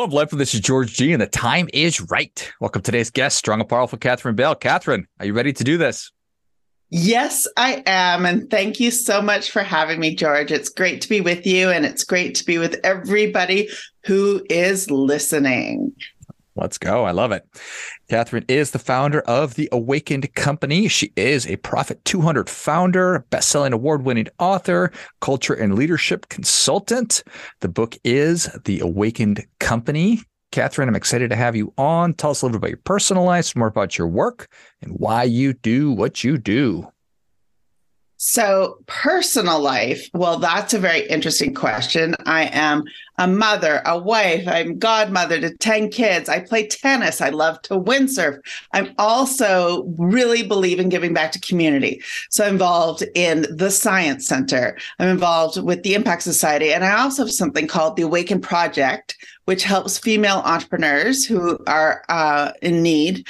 Love life. This is George G, and the time is right. Welcome to today's guest, strong and powerful Catherine Bell. Catherine, are you ready to do this? Yes, I am. And thank you so much for having me, George. It's great to be with you, and it's great to be with everybody who is listening. Let's go. I love it. Catherine is the founder of the Awakened Company. She is a Profit 200 founder, best-selling award-winning author, culture and leadership consultant. The book is The Awakened Company. Catherine, I'm excited to have you on. Tell us a little bit about your personal life, more about your work, and why you do what you do. So, personal life, well, that's a very interesting question. I am a mother, a wife, I'm godmother to 10 kids. I play tennis. I love to windsurf. I'm also really believe in giving back to community. So, I'm involved in the Science Center, I'm involved with the Impact Society, and I also have something called the Awaken Project, which helps female entrepreneurs who are uh, in need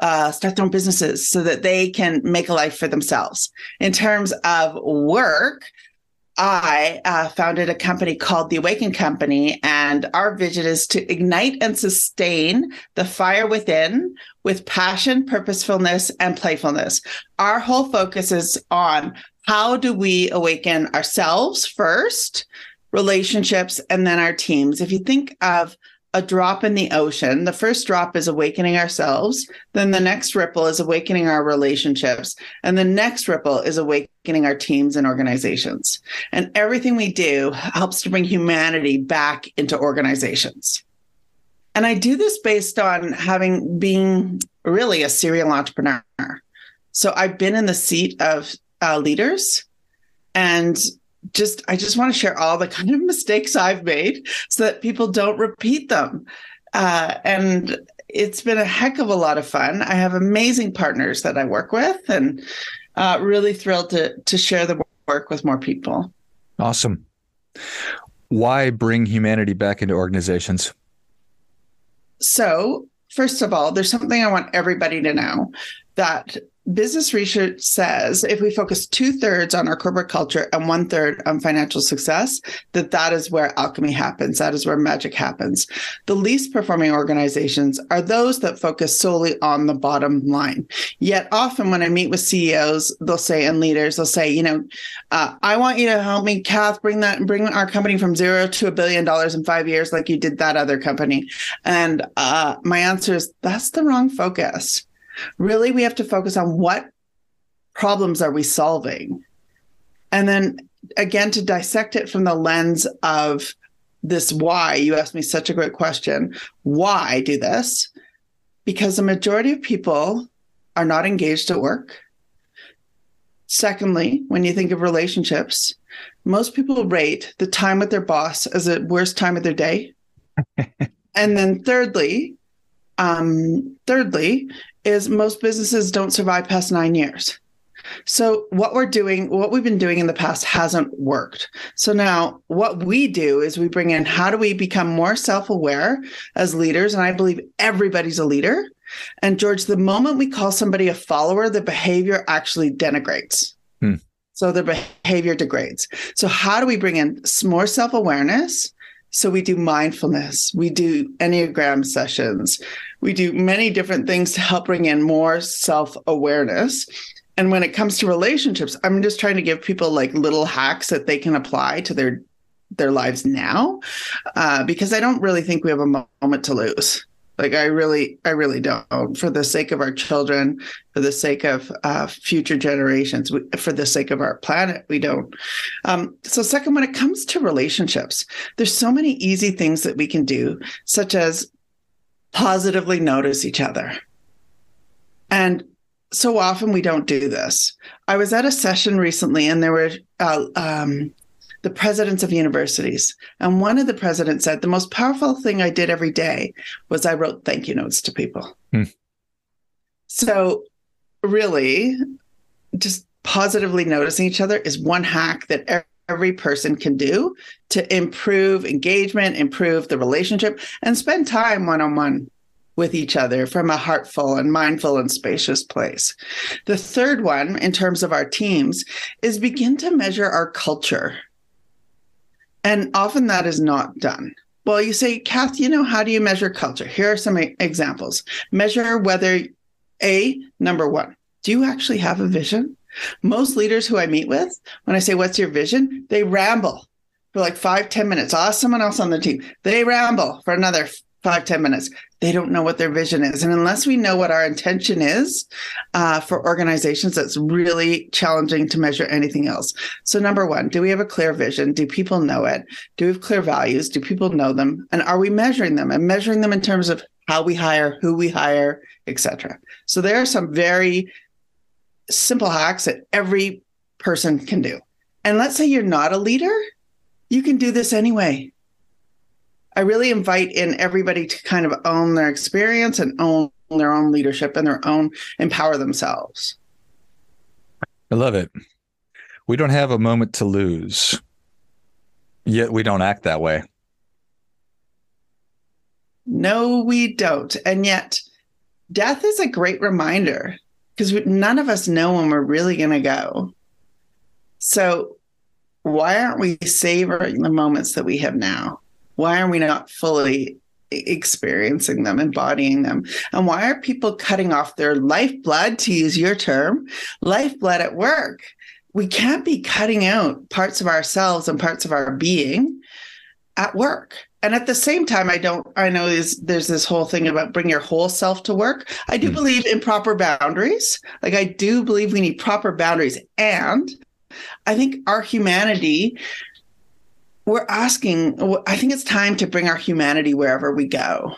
uh, start their own businesses so that they can make a life for themselves. In terms of work, I uh, founded a company called the Awakened Company, and our vision is to ignite and sustain the fire within with passion, purposefulness, and playfulness. Our whole focus is on how do we awaken ourselves first, relationships, and then our teams. If you think of a drop in the ocean. The first drop is awakening ourselves. Then the next ripple is awakening our relationships. And the next ripple is awakening our teams and organizations. And everything we do helps to bring humanity back into organizations. And I do this based on having been really a serial entrepreneur. So I've been in the seat of uh, leaders and just I just want to share all the kind of mistakes I've made so that people don't repeat them. Uh, and it's been a heck of a lot of fun. I have amazing partners that I work with, and uh, really thrilled to to share the work with more people. Awesome. Why bring humanity back into organizations? So, first of all, there's something I want everybody to know that business research says if we focus two thirds on our corporate culture and one third on financial success, that that is where alchemy happens. That is where magic happens. The least performing organizations are those that focus solely on the bottom line. Yet often when I meet with CEOs, they'll say, and leaders, they'll say, you know, uh, I want you to help me, Kath, bring that, bring our company from zero to a billion dollars in five years, like you did that other company. And uh, my answer is that's the wrong focus Really, we have to focus on what problems are we solving? And then again, to dissect it from the lens of this why, you asked me such a great question. Why do this? Because the majority of people are not engaged at work. Secondly, when you think of relationships, most people rate the time with their boss as the worst time of their day. and then thirdly, um, thirdly, is most businesses don't survive past nine years. So what we're doing, what we've been doing in the past hasn't worked. So now what we do is we bring in how do we become more self-aware as leaders? And I believe everybody's a leader. And George, the moment we call somebody a follower, the behavior actually denigrates. Hmm. So their behavior degrades. So how do we bring in more self-awareness? So we do mindfulness, we do Enneagram sessions, we do many different things to help bring in more self awareness. And when it comes to relationships, I'm just trying to give people like little hacks that they can apply to their their lives now, uh, because I don't really think we have a moment to lose. Like I really, I really don't. For the sake of our children, for the sake of uh, future generations, we, for the sake of our planet, we don't. Um, so, second, when it comes to relationships, there's so many easy things that we can do, such as positively notice each other. And so often we don't do this. I was at a session recently, and there were uh, um, the presidents of universities. And one of the presidents said, The most powerful thing I did every day was I wrote thank you notes to people. Hmm. So, really, just positively noticing each other is one hack that every person can do to improve engagement, improve the relationship, and spend time one on one with each other from a heartful and mindful and spacious place. The third one, in terms of our teams, is begin to measure our culture. And often that is not done. well, you say, Kath, you know, how do you measure culture? Here are some examples. Measure whether A, number one, do you actually have a vision? Most leaders who I meet with, when I say, What's your vision? they ramble for like five, ten minutes. I'll ask someone else on the team. They ramble for another five ten minutes. They don't know what their vision is. And unless we know what our intention is uh, for organizations, it's really challenging to measure anything else. So, number one, do we have a clear vision? Do people know it? Do we have clear values? Do people know them? And are we measuring them and measuring them in terms of how we hire, who we hire, etc. So, there are some very simple hacks that every person can do. And let's say you're not a leader, you can do this anyway. I really invite in everybody to kind of own their experience and own their own leadership and their own empower themselves. I love it. We don't have a moment to lose, yet we don't act that way. No, we don't. And yet, death is a great reminder because none of us know when we're really going to go. So, why aren't we savoring the moments that we have now? Why are we not fully experiencing them, embodying them? And why are people cutting off their lifeblood, to use your term, lifeblood at work? We can't be cutting out parts of ourselves and parts of our being at work. And at the same time, I don't, I know there's, there's this whole thing about bring your whole self to work. I do mm. believe in proper boundaries. Like, I do believe we need proper boundaries. And I think our humanity we're asking, I think it's time to bring our humanity wherever we go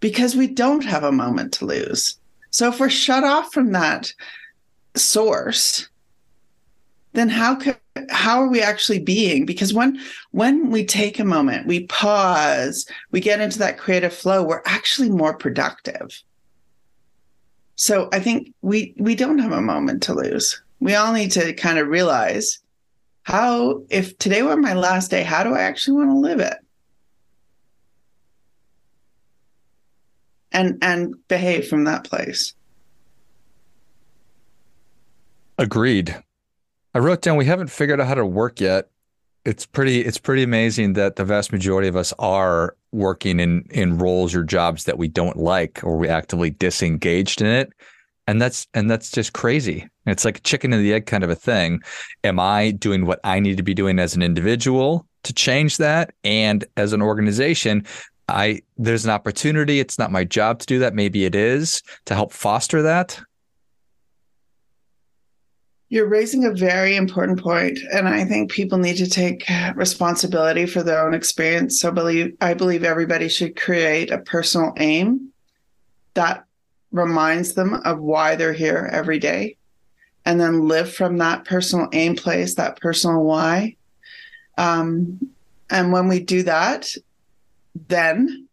because we don't have a moment to lose. So if we're shut off from that source, then how could how are we actually being? Because when when we take a moment we pause we get into that creative flow we're actually more productive. So i think we we don't have a moment to lose. We all need to kind of realize how if today were my last day how do i actually want to live it? And and behave from that place. Agreed i wrote down we haven't figured out how to work yet. It's pretty it's pretty amazing that the vast majority of us are working in in roles or jobs that we don't like or we actively disengaged in it. And that's and that's just crazy. It's like a chicken and the egg kind of a thing. Am i doing what i need to be doing as an individual to change that? And as an organization i there's an opportunity. It's not my job to do that. Maybe it is to help foster that you're raising a very important point and i think people need to take responsibility for their own experience so believe i believe everybody should create a personal aim that reminds them of why they're here every day and then live from that personal aim place, that personal why. Um, and when we do that, then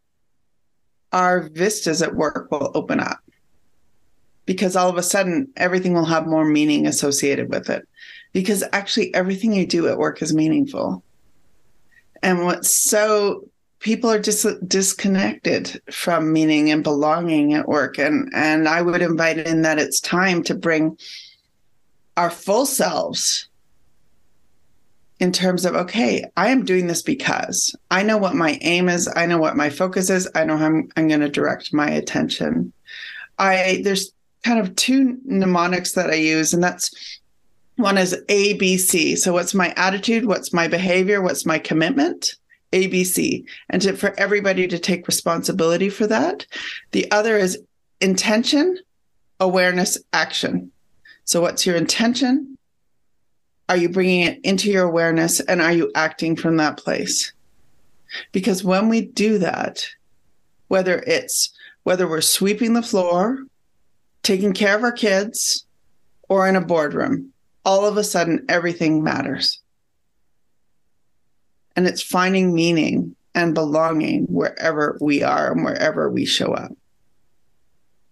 our vistas at work will open up because all of a sudden everything will have more meaning associated with it. Because actually, everything you do at work is meaningful. And what's so people are just dis- disconnected from meaning and belonging at work and and i would invite in that it's time to bring our full selves in terms of okay i am doing this because i know what my aim is i know what my focus is i know how i'm, I'm going to direct my attention i there's kind of two mnemonics that i use and that's one is abc so what's my attitude what's my behavior what's my commitment ABC, and to, for everybody to take responsibility for that. The other is intention, awareness, action. So, what's your intention? Are you bringing it into your awareness and are you acting from that place? Because when we do that, whether it's whether we're sweeping the floor, taking care of our kids, or in a boardroom, all of a sudden everything matters and it's finding meaning and belonging wherever we are and wherever we show up.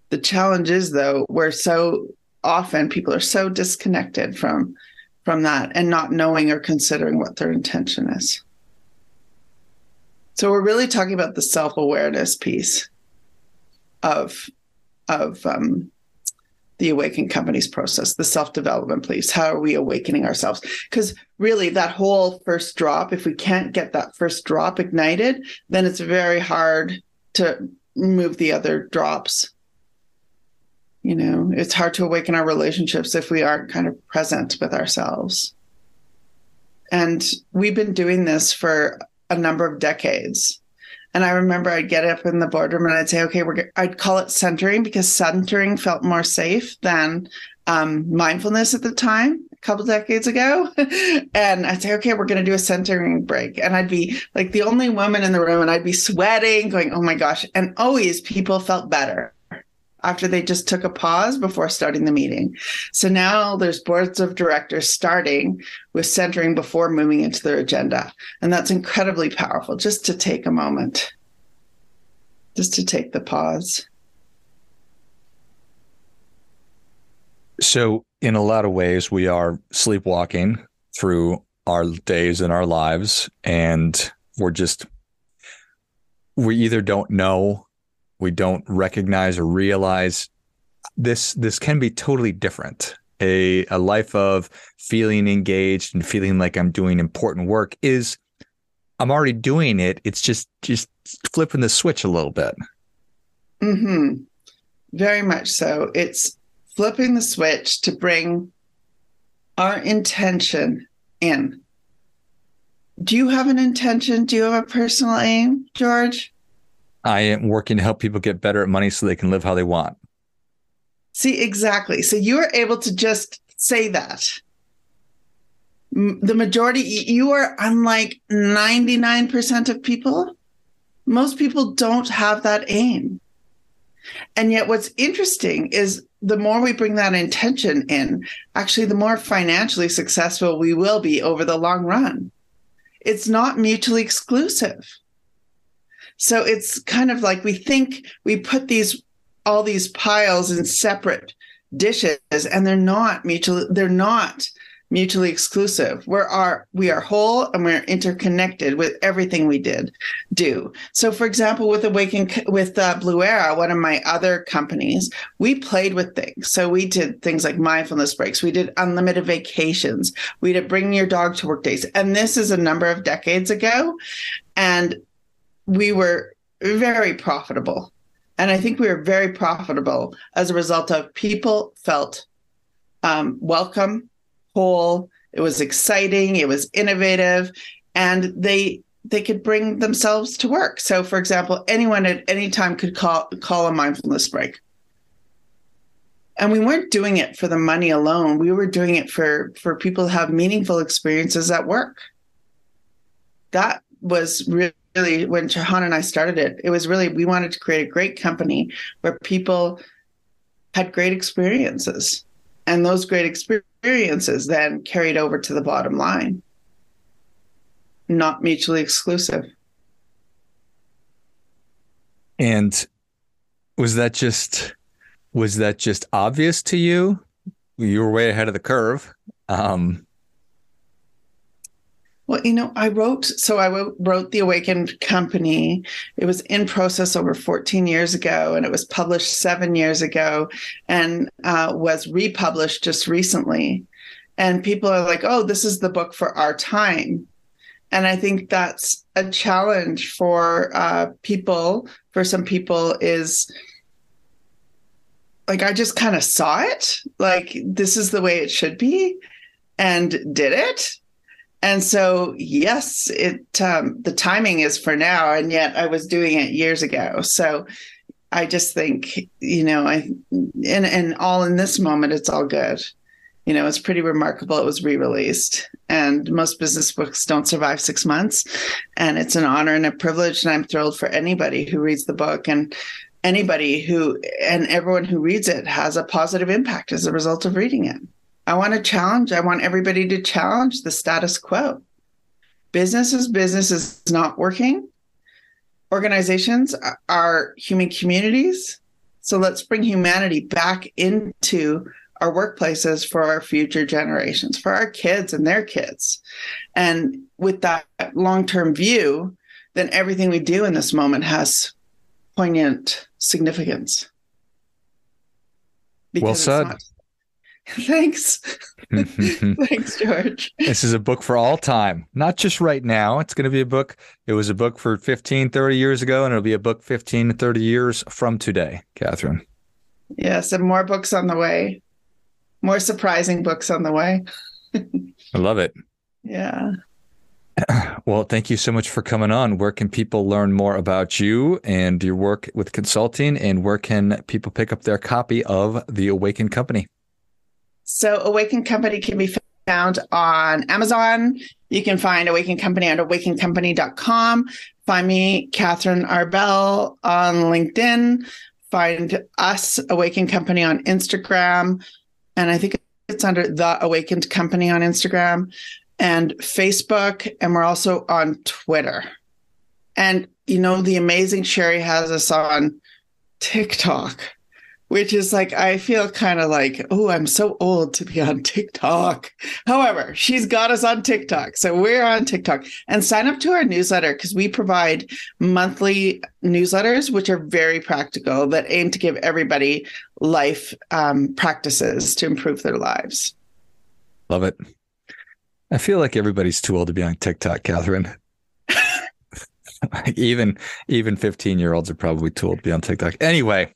The challenge is though, we're so often people are so disconnected from from that and not knowing or considering what their intention is. So we're really talking about the self-awareness piece of of um, the awakened companies process, the self development piece. How are we awakening ourselves? Because really, that whole first drop, if we can't get that first drop ignited, then it's very hard to move the other drops. You know, it's hard to awaken our relationships if we aren't kind of present with ourselves. And we've been doing this for a number of decades. And I remember I'd get up in the boardroom and I'd say, okay, we're, I'd call it centering because centering felt more safe than um, mindfulness at the time, a couple decades ago. and I'd say, okay, we're going to do a centering break. And I'd be like the only woman in the room and I'd be sweating, going, oh my gosh. And always people felt better after they just took a pause before starting the meeting. So now there's boards of directors starting with centering before moving into their agenda. And that's incredibly powerful just to take a moment, just to take the pause. So, in a lot of ways, we are sleepwalking through our days and our lives, and we're just, we either don't know we don't recognize or realize this this can be totally different. A a life of feeling engaged and feeling like i'm doing important work is i'm already doing it. It's just just flipping the switch a little bit. Hmm very much so. It's flipping the switch to bring our intention in. Do you have an intention? Do you have a personal aim george I am working to help people get better at money so they can live how they want. See, exactly. So you are able to just say that. The majority, you are unlike 99% of people. Most people don't have that aim. And yet, what's interesting is the more we bring that intention in, actually, the more financially successful we will be over the long run. It's not mutually exclusive. So it's kind of like we think we put these all these piles in separate dishes and they're not mutually they're not mutually exclusive. We're are we are whole and we're interconnected with everything we did do. So, for example, with Awaken with uh, Blue Era, one of my other companies, we played with things. So we did things like mindfulness breaks. We did unlimited vacations. We did bring your dog to work days, and this is a number of decades ago. And we were very profitable. And I think we were very profitable as a result of people felt um, welcome, whole. It was exciting. It was innovative, and they they could bring themselves to work. So, for example, anyone at any time could call call a mindfulness break. And we weren't doing it for the money alone. We were doing it for for people to have meaningful experiences at work. That was really really when Shahan and I started it, it was really we wanted to create a great company where people had great experiences. And those great experiences then carried over to the bottom line. Not mutually exclusive. And was that just was that just obvious to you? You were way ahead of the curve. Um, well, you know, I wrote, so I wrote The Awakened Company. It was in process over 14 years ago, and it was published seven years ago and uh, was republished just recently. And people are like, oh, this is the book for our time. And I think that's a challenge for uh, people, for some people, is like, I just kind of saw it, like, this is the way it should be, and did it and so, yes, it um, the timing is for now, and yet I was doing it years ago. So, I just think, you know, I and and all in this moment, it's all good. You know, it's pretty remarkable. It was re-released, and most business books don't survive six months, and it's an honor and a privilege, and I'm thrilled for anybody who reads the book and anybody who and everyone who reads it has a positive impact as a result of reading it. I want to challenge, I want everybody to challenge the status quo. Business is business is not working. Organizations are human communities. So let's bring humanity back into our workplaces for our future generations, for our kids and their kids. And with that long term view, then everything we do in this moment has poignant significance. Well said. Thanks. Mm-hmm. Thanks, George. This is a book for all time, not just right now. It's going to be a book. It was a book for 15, 30 years ago, and it'll be a book 15 to 30 years from today, Catherine. Yes, and more books on the way. More surprising books on the way. I love it. Yeah. Well, thank you so much for coming on. Where can people learn more about you and your work with consulting, and where can people pick up their copy of The Awakened Company? So, Awakened Company can be found on Amazon. You can find Awakened Company at awakenedcompany.com. Find me, Catherine Arbell, on LinkedIn. Find us, Awakened Company, on Instagram. And I think it's under The Awakened Company on Instagram and Facebook. And we're also on Twitter. And, you know, the amazing Sherry has us on TikTok which is like I feel kind of like, oh, I'm so old to be on TikTok. However, she's got us on TikTok. So we're on TikTok and sign up to our newsletter because we provide monthly newsletters, which are very practical that aim to give everybody life um, practices to improve their lives. Love it. I feel like everybody's too old to be on TikTok, Catherine. even even 15 year olds are probably too old to be on TikTok. Anyway,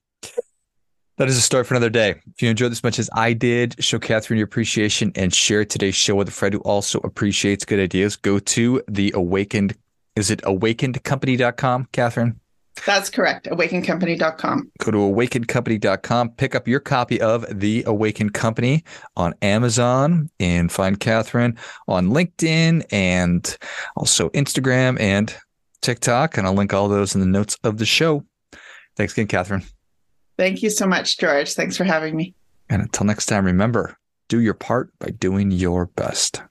that is a story for another day. If you enjoyed this much as I did, show Catherine your appreciation and share today's show with a friend who also appreciates good ideas. Go to the Awakened, is it awakenedcompany.com, Catherine? That's correct. Awakenedcompany.com. Go to awakenedcompany.com, pick up your copy of The Awakened Company on Amazon, and find Catherine on LinkedIn and also Instagram and TikTok. And I'll link all those in the notes of the show. Thanks again, Catherine. Thank you so much, George. Thanks for having me. And until next time, remember do your part by doing your best.